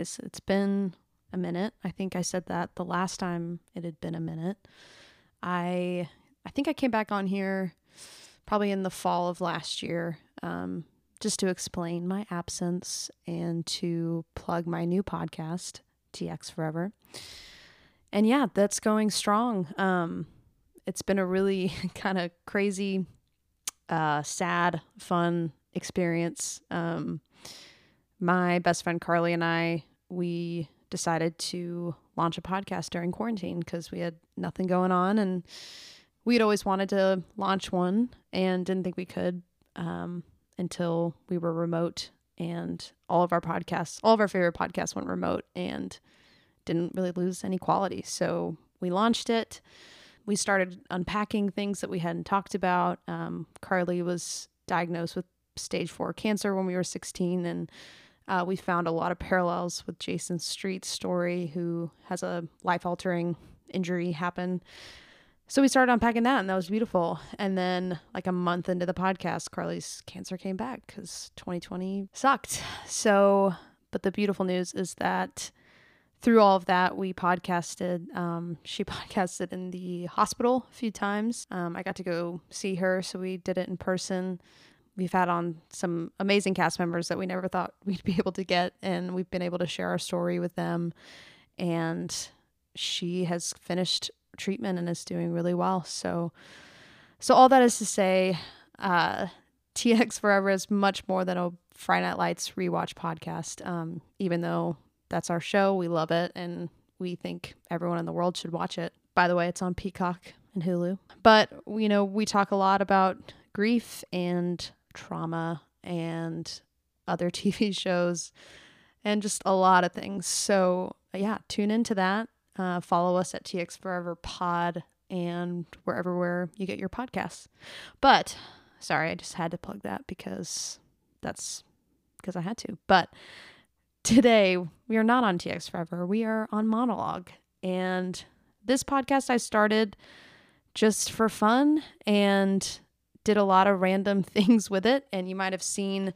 guys, it's been a minute. I think I said that the last time it had been a minute. I I think I came back on here probably in the fall of last year, um, just to explain my absence and to plug my new podcast, TX Forever. And yeah, that's going strong. Um, it's been a really kind of crazy, uh, sad, fun experience. Um, my best friend Carly and I, we decided to launch a podcast during quarantine because we had nothing going on and we'd always wanted to launch one and didn't think we could um, until we were remote and all of our podcasts, all of our favorite podcasts went remote and didn't really lose any quality. So we launched it. We started unpacking things that we hadn't talked about. Um, Carly was diagnosed with stage four cancer when we were 16 and uh, we found a lot of parallels with Jason Street's story, who has a life altering injury happen. So we started unpacking that, and that was beautiful. And then, like a month into the podcast, Carly's cancer came back because 2020 sucked. So, but the beautiful news is that through all of that, we podcasted. Um, she podcasted in the hospital a few times. Um, I got to go see her, so we did it in person we've had on some amazing cast members that we never thought we'd be able to get and we've been able to share our story with them. And she has finished treatment and is doing really well. So so all that is to say uh tx forever is much more than a friday night lights rewatch podcast. Um even though that's our show we love it and we think everyone in the world should watch it. By the way it's on peacock and hulu. But you know we talk a lot about grief and trauma and other TV shows and just a lot of things. So, yeah, tune into that. Uh, follow us at TX Forever Pod and wherever where you get your podcasts. But sorry, I just had to plug that because that's because I had to. But today we are not on TX Forever. We are on Monologue. And this podcast I started just for fun and did a lot of random things with it. And you might have seen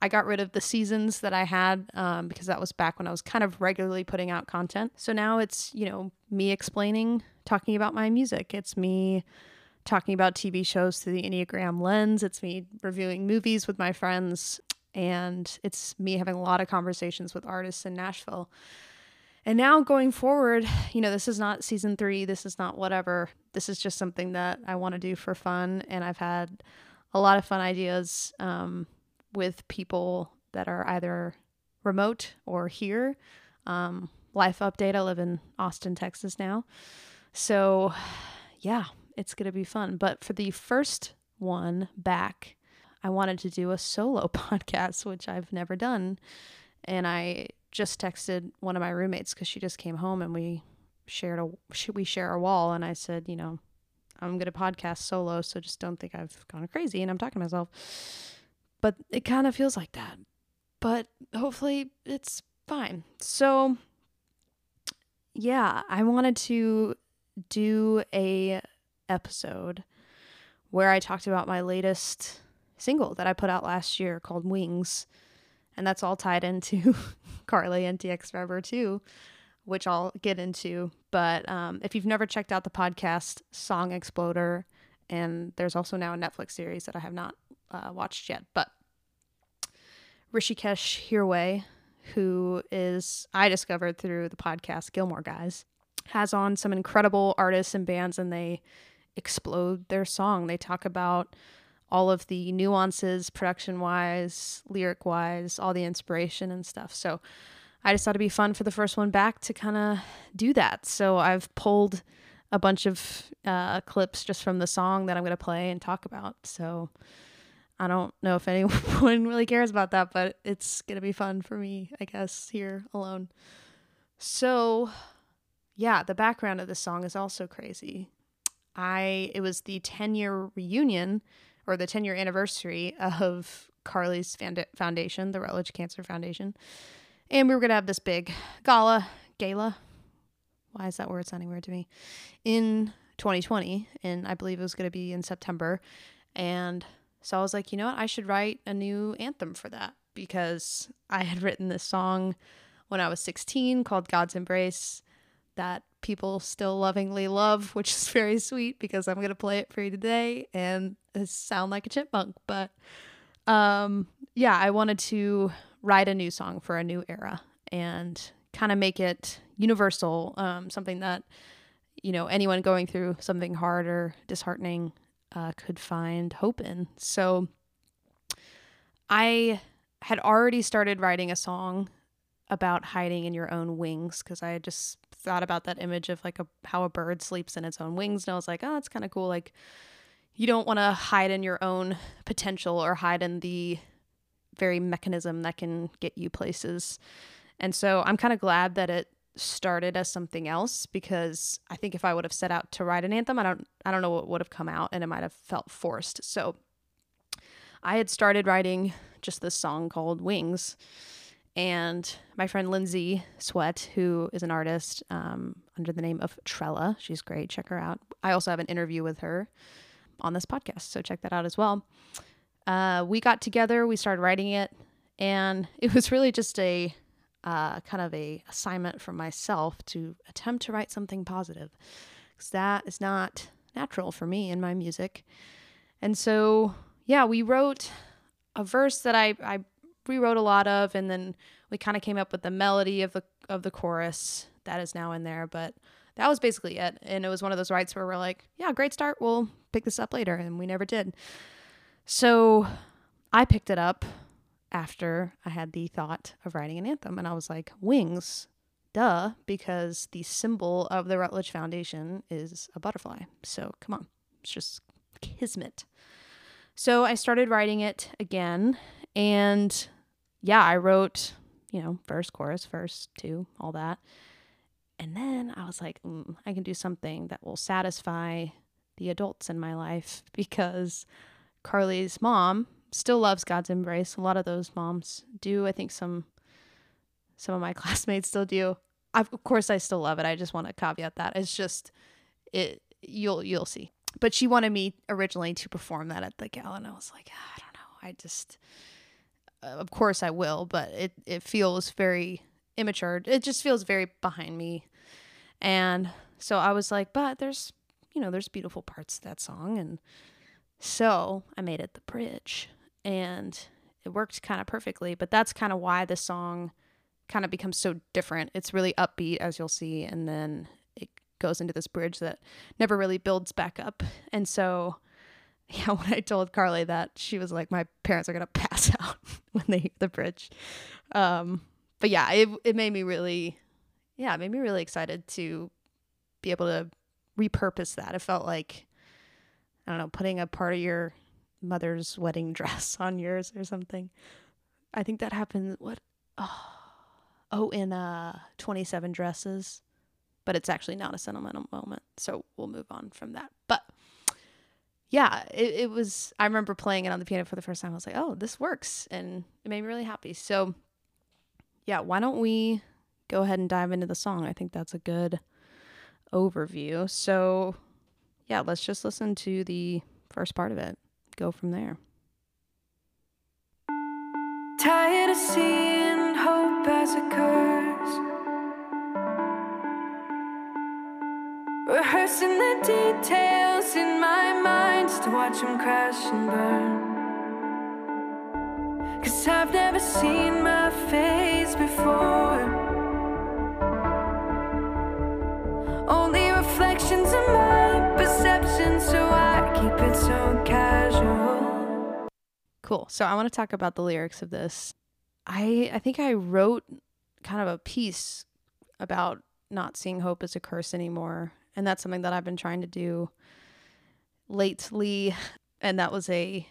I got rid of the seasons that I had um, because that was back when I was kind of regularly putting out content. So now it's, you know, me explaining, talking about my music. It's me talking about TV shows through the Enneagram lens. It's me reviewing movies with my friends. And it's me having a lot of conversations with artists in Nashville. And now going forward, you know, this is not season three, this is not whatever. This is just something that I want to do for fun. And I've had a lot of fun ideas um, with people that are either remote or here. Um, life update I live in Austin, Texas now. So, yeah, it's going to be fun. But for the first one back, I wanted to do a solo podcast, which I've never done. And I just texted one of my roommates because she just came home and we shared a should we share a wall and I said, you know, I'm gonna podcast solo, so just don't think I've gone crazy and I'm talking to myself. But it kind of feels like that. But hopefully it's fine. So yeah, I wanted to do a episode where I talked about my latest single that I put out last year called Wings and that's all tied into Carly and TX Forever too, which I'll get into. But um, if you've never checked out the podcast Song Exploder, and there's also now a Netflix series that I have not uh, watched yet, but Hrishikesh Hirway, who is I discovered through the podcast Gilmore Guys, has on some incredible artists and bands, and they explode their song. They talk about all of the nuances, production wise, lyric wise, all the inspiration and stuff. So I just thought it'd be fun for the first one back to kind of do that. So I've pulled a bunch of uh, clips just from the song that I'm going to play and talk about. So I don't know if anyone really cares about that, but it's going to be fun for me, I guess, here alone. So, yeah, the background of the song is also crazy. I it was the 10 year reunion or the 10 year anniversary of Carly's foundation, the Rutledge Cancer Foundation. And we were going to have this big gala, gala. Why is that word sounding weird to me? In 2020. And I believe it was going to be in September. And so I was like, you know what? I should write a new anthem for that because I had written this song when I was 16 called God's Embrace that people still lovingly love, which is very sweet because I'm going to play it for you today and it sound like a chipmunk, but um yeah, I wanted to write a new song for a new era and kind of make it universal, um something that you know, anyone going through something hard or disheartening uh, could find hope in. So I had already started writing a song about hiding in your own wings because I just thought about that image of like a how a bird sleeps in its own wings and I was like, oh, it's kind of cool. Like you don't want to hide in your own potential or hide in the very mechanism that can get you places. And so I'm kind of glad that it started as something else because I think if I would have set out to write an anthem, I don't I don't know what would have come out and it might have felt forced. So I had started writing just this song called Wings and my friend Lindsay Sweat, who is an artist um, under the name of Trella, she's great. Check her out. I also have an interview with her on this podcast, so check that out as well. Uh, we got together, we started writing it, and it was really just a uh, kind of a assignment for myself to attempt to write something positive, because that is not natural for me in my music. And so, yeah, we wrote a verse that I, I rewrote a lot of, and then we kind of came up with the melody of the of the chorus that is now in there. But that was basically it, and it was one of those writes where we're like, yeah, great start. We'll pick this up later, and we never did. So I picked it up after I had the thought of writing an anthem, and I was like, wings. Duh, because the symbol of the Rutledge Foundation is a butterfly. So come on, it's just kismet. So I started writing it again, and yeah, I wrote, you know, verse, chorus, verse, two, all that. And then I was like, mm, I can do something that will satisfy the adults in my life because Carly's mom still loves God's embrace. A lot of those moms do. I think some some of my classmates still do. I've, of course, I still love it. I just want to caveat that it's just it. You'll you'll see. But she wanted me originally to perform that at the gala, and I was like, ah, I don't know. I just uh, of course I will, but it it feels very immature. It just feels very behind me. And so I was like, but there's you know, there's beautiful parts to that song and so I made it the bridge and it worked kind of perfectly, but that's kind of why the song kind of becomes so different. It's really upbeat as you'll see and then it goes into this bridge that never really builds back up. And so yeah, when I told Carly that, she was like, "My parents are gonna pass out when they hear the bridge." Um, but yeah, it it made me really, yeah, it made me really excited to be able to repurpose that. It felt like, I don't know, putting a part of your mother's wedding dress on yours or something. I think that happened. What? Oh, oh, in uh, twenty seven dresses, but it's actually not a sentimental moment. So we'll move on from that. But yeah, it, it was, I remember playing it on the piano for the first time. I was like, oh, this works. And it made me really happy. So, yeah, why don't we go ahead and dive into the song? I think that's a good overview. So, yeah, let's just listen to the first part of it. Go from there. Tired of seeing hope as a curse. Rehearsing the details in my mind to watch them crash and burn. Cause I've never seen my face before. Cool. So I want to talk about the lyrics of this. I I think I wrote kind of a piece about not seeing hope as a curse anymore and that's something that I've been trying to do lately and that was a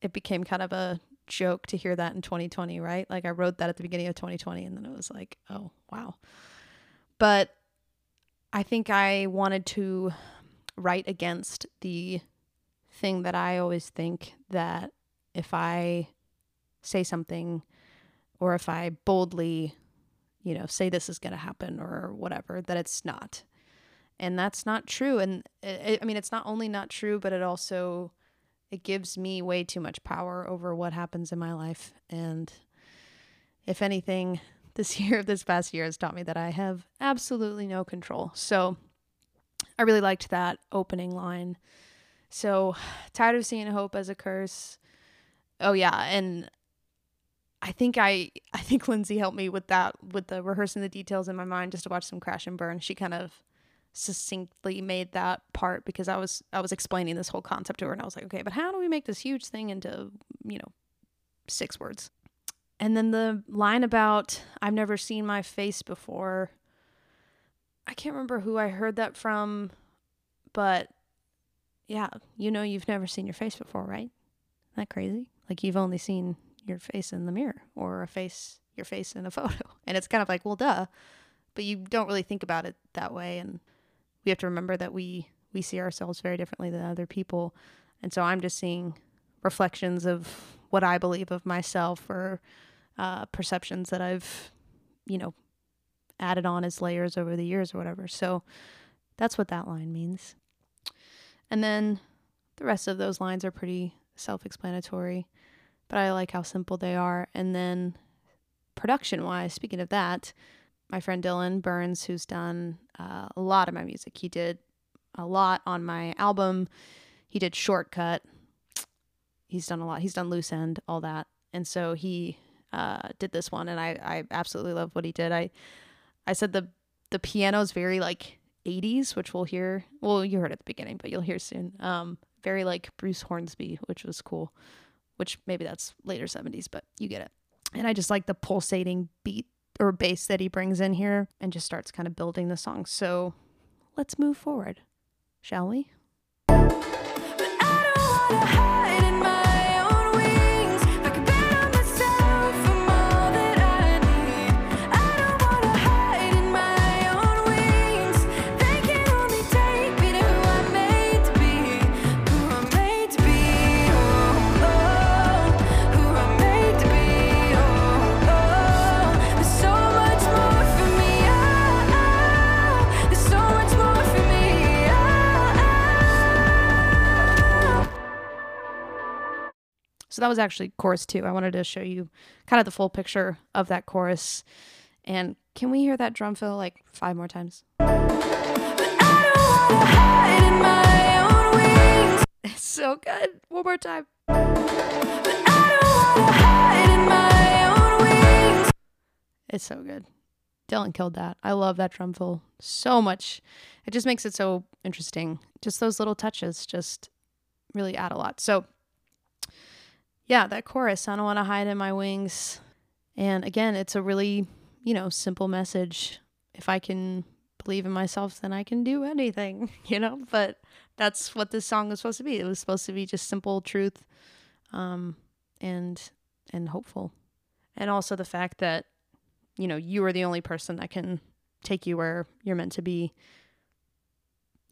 it became kind of a joke to hear that in 2020 right like I wrote that at the beginning of 2020 and then it was like oh wow but I think I wanted to write against the thing that I always think that if I say something or if I boldly, you know, say this is going to happen or whatever, that it's not. And that's not true. And it, I mean, it's not only not true, but it also it gives me way too much power over what happens in my life. And if anything, this year, this past year has taught me that I have absolutely no control. So I really liked that opening line. So tired of seeing hope as a curse. Oh yeah, and I think I I think Lindsay helped me with that with the rehearsing the details in my mind just to watch some crash and burn. She kind of succinctly made that part because I was I was explaining this whole concept to her and I was like, okay, but how do we make this huge thing into, you know, six words? And then the line about I've never seen my face before. I can't remember who I heard that from, but yeah, you know you've never seen your face before, right? Isn't that crazy? Like you've only seen your face in the mirror or a face your face in a photo. And it's kind of like, well duh. But you don't really think about it that way and we have to remember that we we see ourselves very differently than other people. And so I'm just seeing reflections of what I believe of myself or uh, perceptions that I've, you know, added on as layers over the years or whatever. So that's what that line means. And then the rest of those lines are pretty self explanatory, but I like how simple they are. And then production wise, speaking of that, my friend Dylan Burns, who's done uh, a lot of my music, he did a lot on my album. He did Shortcut. He's done a lot. He's done Loose End, all that. And so he uh, did this one, and I, I absolutely love what he did. I I said the the piano is very like 80s, which we'll hear. Well, you heard at the beginning, but you'll hear soon. Um, very like Bruce Hornsby, which was cool. Which maybe that's later 70s, but you get it. And I just like the pulsating beat or bass that he brings in here and just starts kind of building the song. So let's move forward, shall we? That was actually chorus two. I wanted to show you kind of the full picture of that chorus. And can we hear that drum fill like five more times? It's so good. One more time. It's so good. Dylan killed that. I love that drum fill so much. It just makes it so interesting. Just those little touches just really add a lot. So yeah, that chorus, I don't want to hide in my wings. And again, it's a really, you know, simple message. If I can believe in myself, then I can do anything, you know? But that's what this song was supposed to be. It was supposed to be just simple truth um, and and hopeful. And also the fact that, you know, you are the only person that can take you where you're meant to be.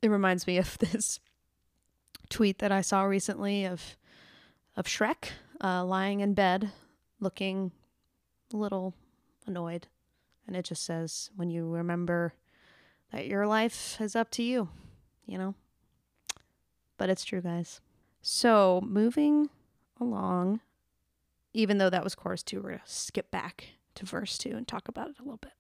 It reminds me of this tweet that I saw recently of of Shrek uh, lying in bed looking a little annoyed. And it just says, when you remember that your life is up to you, you know? But it's true, guys. So, moving along, even though that was chorus two, we're going to skip back to verse two and talk about it a little bit.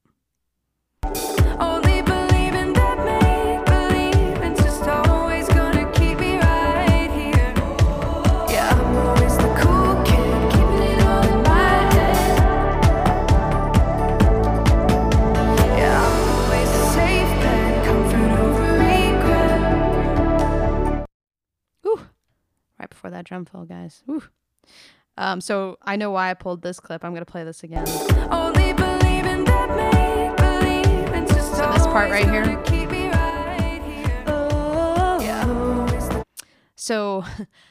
Before that drum fill, guys. Woo. Um, so I know why I pulled this clip. I'm gonna play this again. So this part right here. Yeah. So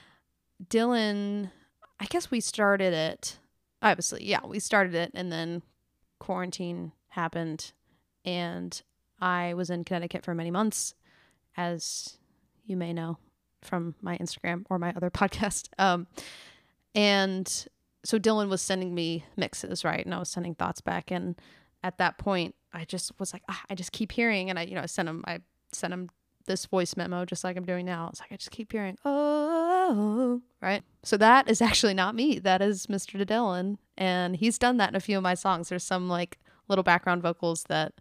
Dylan, I guess we started it. Obviously, yeah, we started it, and then quarantine happened, and I was in Connecticut for many months, as you may know from my Instagram or my other podcast. Um, and so Dylan was sending me mixes, right? And I was sending thoughts back. And at that point, I just was like, ah, I just keep hearing. And I, you know, I sent him, I sent him this voice memo just like I'm doing now. It's like, I just keep hearing, oh, right? So that is actually not me. That is Mr. Dylan. And he's done that in a few of my songs. There's some like little background vocals that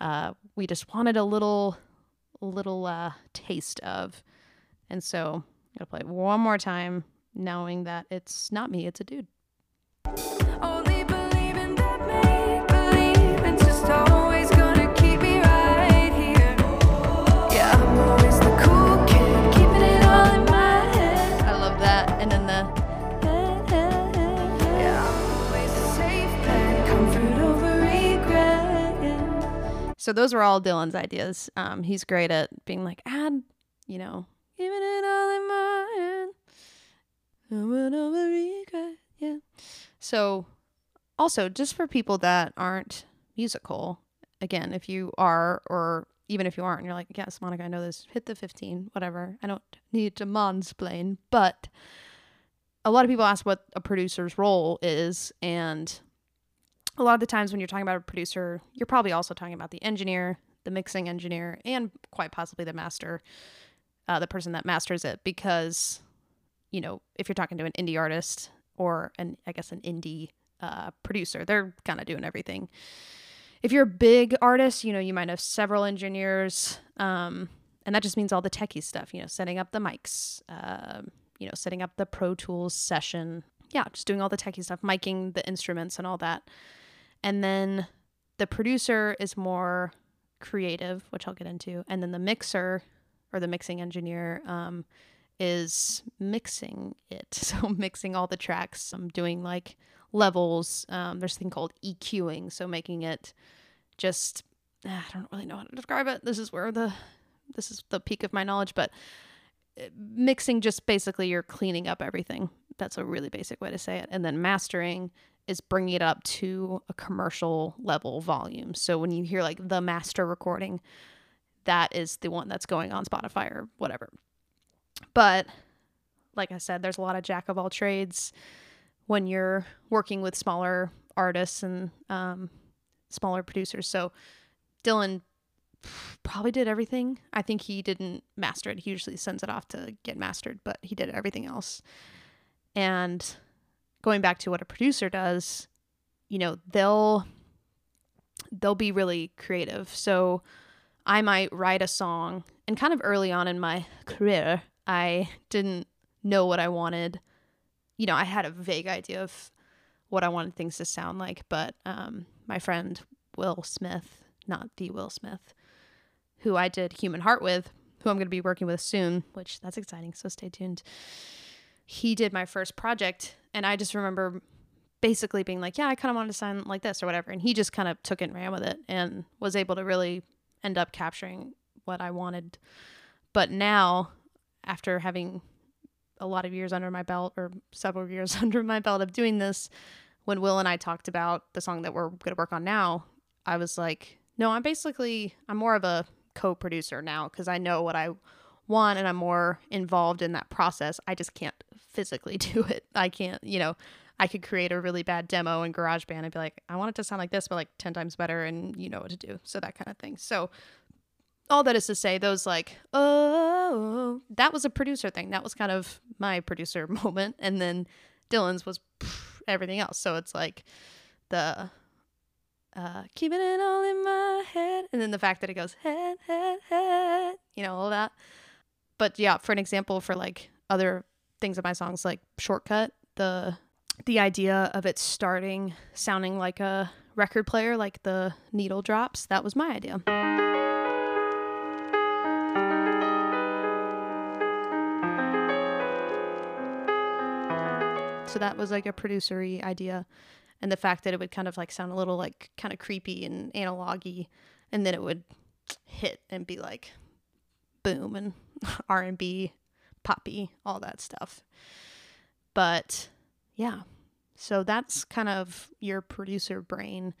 uh, we just wanted a little, little uh, taste of. And so I'm going to play it one more time knowing that it's not me, it's a dude. Only believing that make believing's just always gonna keep me right here. Yeah, I'm always the cool kid, keeping it all in my head. I love that. And then the Yeah, always a safe bet, comfort over regret. so those were all Dylan's ideas. Um, he's great at being like, add, you know, all in my. Comfort over regret. Yeah. So also just for people that aren't musical, again, if you are or even if you aren't, you're like, yes, Monica, I know this. Hit the 15, whatever. I don't need to mansplain, but a lot of people ask what a producer's role is, and a lot of the times when you're talking about a producer, you're probably also talking about the engineer, the mixing engineer, and quite possibly the master, uh, the person that masters it. Because, you know, if you're talking to an indie artist or an, I guess, an indie uh, producer, they're kind of doing everything. If you're a big artist, you know, you might have several engineers, um, and that just means all the techie stuff, you know, setting up the mics, um, you know, setting up the Pro Tools session. Yeah, just doing all the techie stuff, miking the instruments and all that. And then the producer is more creative, which I'll get into. And then the mixer or the mixing engineer um, is mixing it. So mixing all the tracks. I'm doing like levels. Um, there's a thing called EQing. So making it just, ah, I don't really know how to describe it. This is where the, this is the peak of my knowledge, but uh, mixing just basically you're cleaning up everything. That's a really basic way to say it. And then mastering is bringing it up to a commercial level volume. So when you hear like the master recording, that is the one that's going on Spotify or whatever. But like I said, there's a lot of jack of all trades when you're working with smaller artists and um, smaller producers. So Dylan probably did everything. I think he didn't master it. He usually sends it off to get mastered, but he did everything else. And going back to what a producer does, you know, they'll they'll be really creative. So I might write a song and kind of early on in my career, I didn't know what I wanted. You know, I had a vague idea of what I wanted things to sound like, but um, my friend Will Smith, not the Will Smith, who I did Human Heart with, who I'm going to be working with soon, which that's exciting. So stay tuned. He did my first project, and I just remember basically being like, yeah, I kind of wanted to sound like this or whatever. And he just kind of took it and ran with it and was able to really end up capturing what I wanted. But now, after having a lot of years under my belt or several years under my belt of doing this, when Will and I talked about the song that we're going to work on now, I was like, no, I'm basically, I'm more of a co producer now because I know what I want and I'm more involved in that process. I just can't physically do it. I can't, you know, I could create a really bad demo in GarageBand and be like, I want it to sound like this, but like 10 times better, and you know what to do. So that kind of thing. So all that is to say, those like, oh, that was a producer thing. That was kind of my producer moment. And then Dylan's was everything else. So it's like the uh, keeping it all in my head. And then the fact that it goes head, head, head, you know, all that. But yeah, for an example, for like other things in my songs, like Shortcut, the the idea of it starting sounding like a record player, like the needle drops, that was my idea. So that was like a producery idea. And the fact that it would kind of like sound a little like kind of creepy and analogy and then it would hit and be like boom and R&B, poppy, all that stuff. But yeah. So that's kind of your producer brain.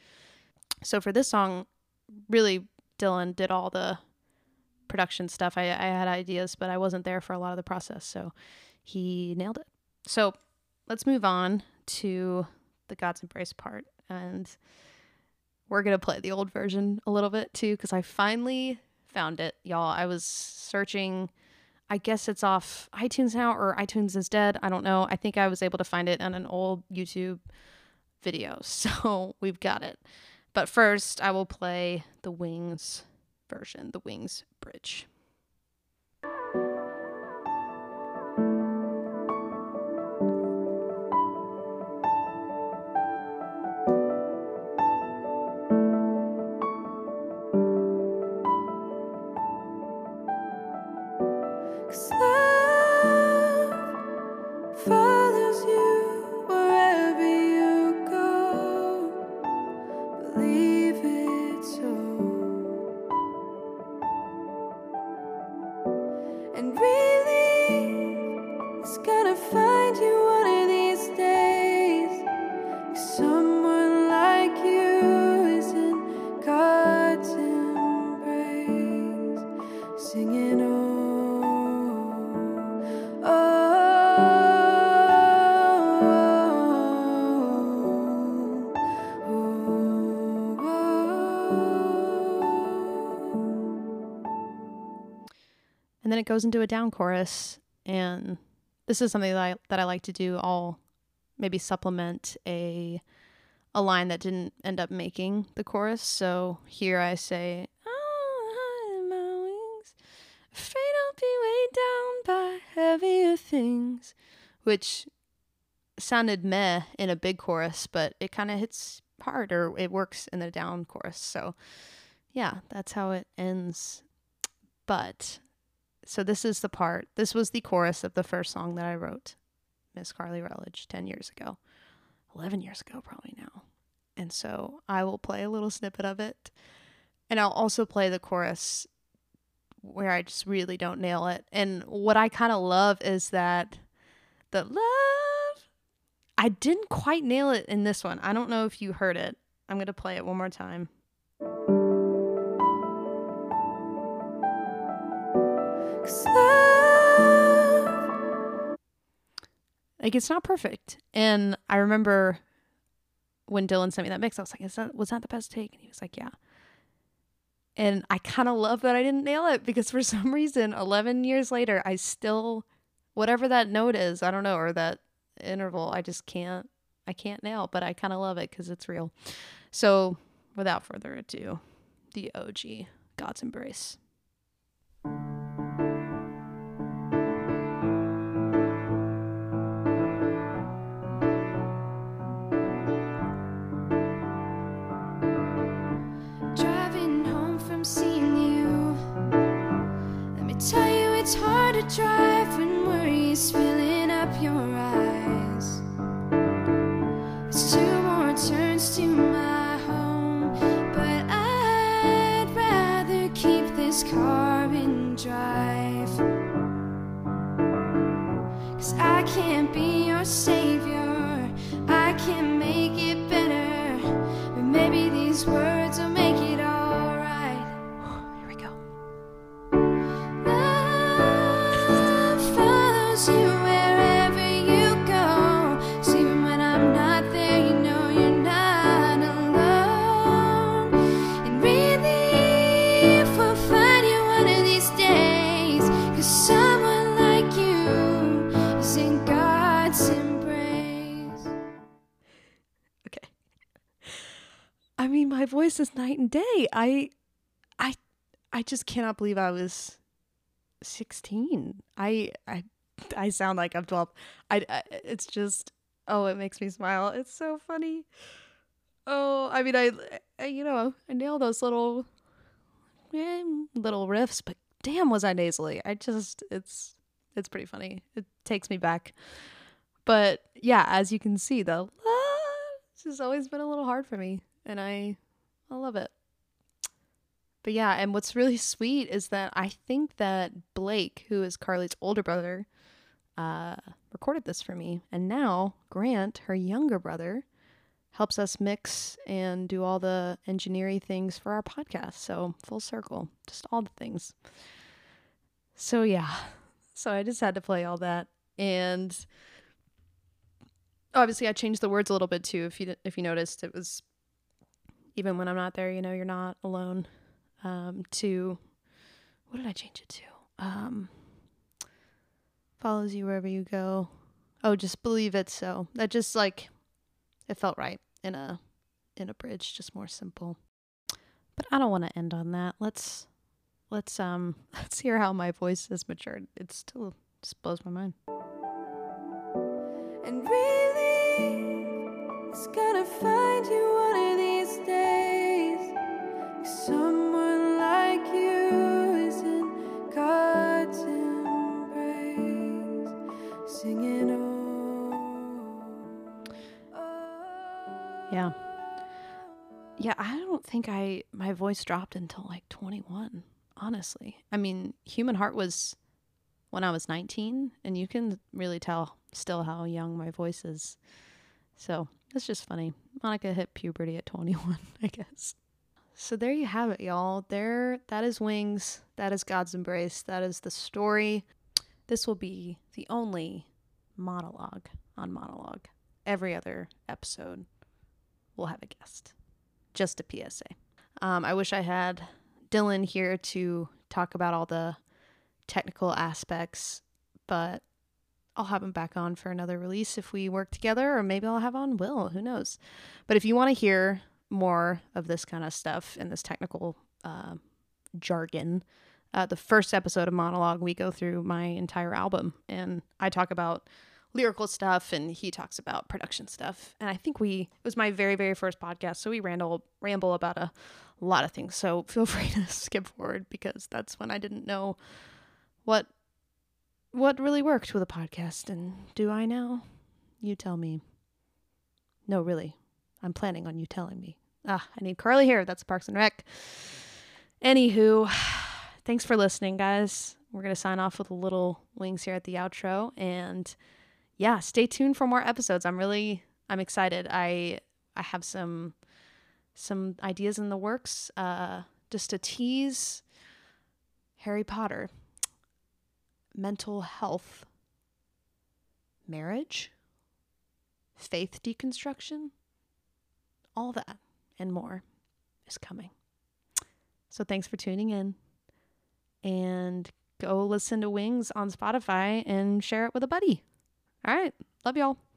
So for this song, really Dylan did all the production stuff. I, I had ideas, but I wasn't there for a lot of the process. So he nailed it. So let's move on to the God's Embrace part. And we're going to play the old version a little bit too, because I finally found it, y'all. I was searching. I guess it's off iTunes now or iTunes is dead. I don't know. I think I was able to find it on an old YouTube video. So we've got it. But first, I will play the Wings version, the Wings Bridge. Find you one of these days. Someone like you is in singing oh, oh, oh, oh. and then it goes into a down chorus and this is something that I, that I like to do. I'll maybe supplement a a line that didn't end up making the chorus. So here i say oh my wings. Afraid i'll be weighed down by heavier things which sounded meh in a big chorus but it kind of hits hard or it works in the down chorus. So yeah that's how it ends. But so this is the part. This was the chorus of the first song that I wrote, Miss Carly Rutledge, 10 years ago. 11 years ago, probably now. And so I will play a little snippet of it. And I'll also play the chorus where I just really don't nail it. And what I kind of love is that the love, I didn't quite nail it in this one. I don't know if you heard it. I'm going to play it one more time. Like it's not perfect. And i remember when dylan sent me that mix i was like is that was that the best take? And he was like yeah. And i kind of love that i didn't nail it because for some reason 11 years later i still whatever that note is i don't know or that interval i just can't i can't nail but i kind of love it because it's real. So without further ado the og god's embrace voice is night and day. I, I, I just cannot believe I was sixteen. I, I, I sound like I'm twelve. I, I, it's just, oh, it makes me smile. It's so funny. Oh, I mean, I, I you know, I nail those little, eh, little riffs, but damn, was I nasally? I just, it's, it's pretty funny. It takes me back. But yeah, as you can see, the love has always been a little hard for me, and I, I love it. But yeah, and what's really sweet is that I think that Blake, who is Carly's older brother, uh, recorded this for me, and now Grant, her younger brother, helps us mix and do all the engineering things for our podcast. So full circle, just all the things. So yeah. So I just had to play all that and obviously I changed the words a little bit too if you if you noticed it was even when I'm not there, you know, you're not alone. Um to what did I change it to? Um follows you wherever you go. Oh, just believe it so. That just like it felt right in a in a bridge, just more simple. But I don't want to end on that. Let's let's um let's hear how my voice has matured. It still just blows my mind. And really, it's gonna find you Yeah, I don't think I my voice dropped until like 21, honestly. I mean, Human Heart was when I was 19, and you can really tell still how young my voice is. So, it's just funny. Monica hit puberty at 21, I guess. So there you have it, y'all. There that is Wings. That is God's Embrace. That is the story. This will be the only monologue on monologue. Every other episode we'll have a guest. Just a PSA. Um, I wish I had Dylan here to talk about all the technical aspects, but I'll have him back on for another release if we work together, or maybe I'll have on Will. Who knows? But if you want to hear more of this kind of stuff and this technical uh, jargon, uh, the first episode of Monologue, we go through my entire album and I talk about lyrical stuff and he talks about production stuff. And I think we, it was my very, very first podcast. So we ramble, ramble about a lot of things. So feel free to skip forward because that's when I didn't know what what really worked with a podcast and do I now? You tell me. No, really. I'm planning on you telling me. Ah, I need Carly here. That's Parks and Rec. Anywho, thanks for listening, guys. We're gonna sign off with a little wings here at the outro, and yeah, stay tuned for more episodes. I'm really, I'm excited. I, I have some, some ideas in the works. Uh, just to tease Harry Potter, mental health, marriage, faith deconstruction, all that and more is coming. So thanks for tuning in and go listen to Wings on Spotify and share it with a buddy. All right. Love y'all.